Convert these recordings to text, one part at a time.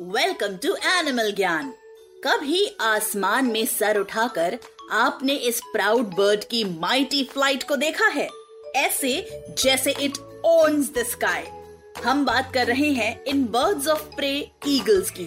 Welcome to animal ज्ञान कभी आसमान में सर उठाकर आपने इस प्राउड बर्ड की माइटी फ़्लाइट को देखा है? ऐसे जैसे इट ओन्स द स्काई हम बात कर रहे हैं इन बर्ड्स ऑफ़ प्रे ईगल्स की।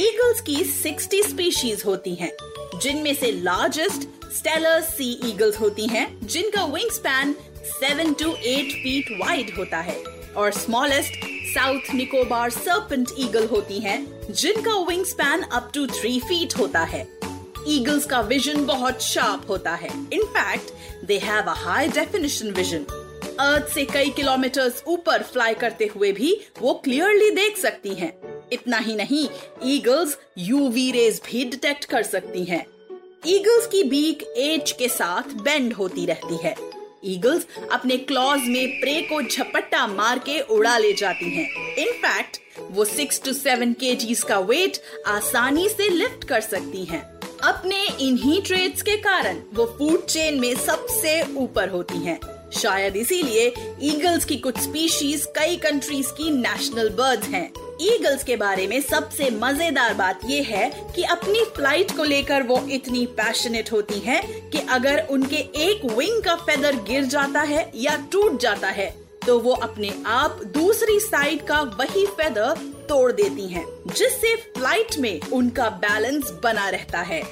ईगल्स की 60 स्पीशीज होती हैं, जिनमें से लार्जेस्ट स्टेलर सी ईगल्स होती हैं, जिनका wing span seven to eight feet wide होता है और smallest south Nicobar serpent eagle होती हैं, जिनका wing span up to three feet होता है ईगल्स का विजन बहुत शार्प होता है in fact they have a high definition vision earth से कई किलोमीटर्स ऊपर फ्लाई करते हुए भी वो क्लियरली देख सकती हैं। इतना ही नहीं ईगल्स यूवी रेज भी डिटेक्ट कर सकती हैं। ईगल्स की बीक एज के साथ बेंड होती रहती है ईगल्स अपने क्लॉज में प्रे को झपट्टा मार के उड़ा ले जाती हैं। इनफैक्ट वो सिक्स टू सेवन के का वेट आसानी से लिफ्ट कर सकती हैं। अपने इन्हीं ट्रेड्स के कारण वो फ़ूड चेन में सबसे ऊपर होती हैं। शायद इसीलिए ईगल्स की कुछ स्पीशीज कई कंट्रीज़ की नेशनल बर्ड्स हैं। ईगल्स के बारे में सबसे मज़ेदार बात यह है कि अपनी फ़्लाइट को लेकर वो इतनी पैशनेट होती हैं कि अगर उनके एक विंग का फेदर गिर जाता है या टूट जाता है तो वो अपने आप दूसरी साइड का वही फेदर तोड़ देती हैं, जिससे फ़्लाइट में उनका बैलेंस बना रहता है।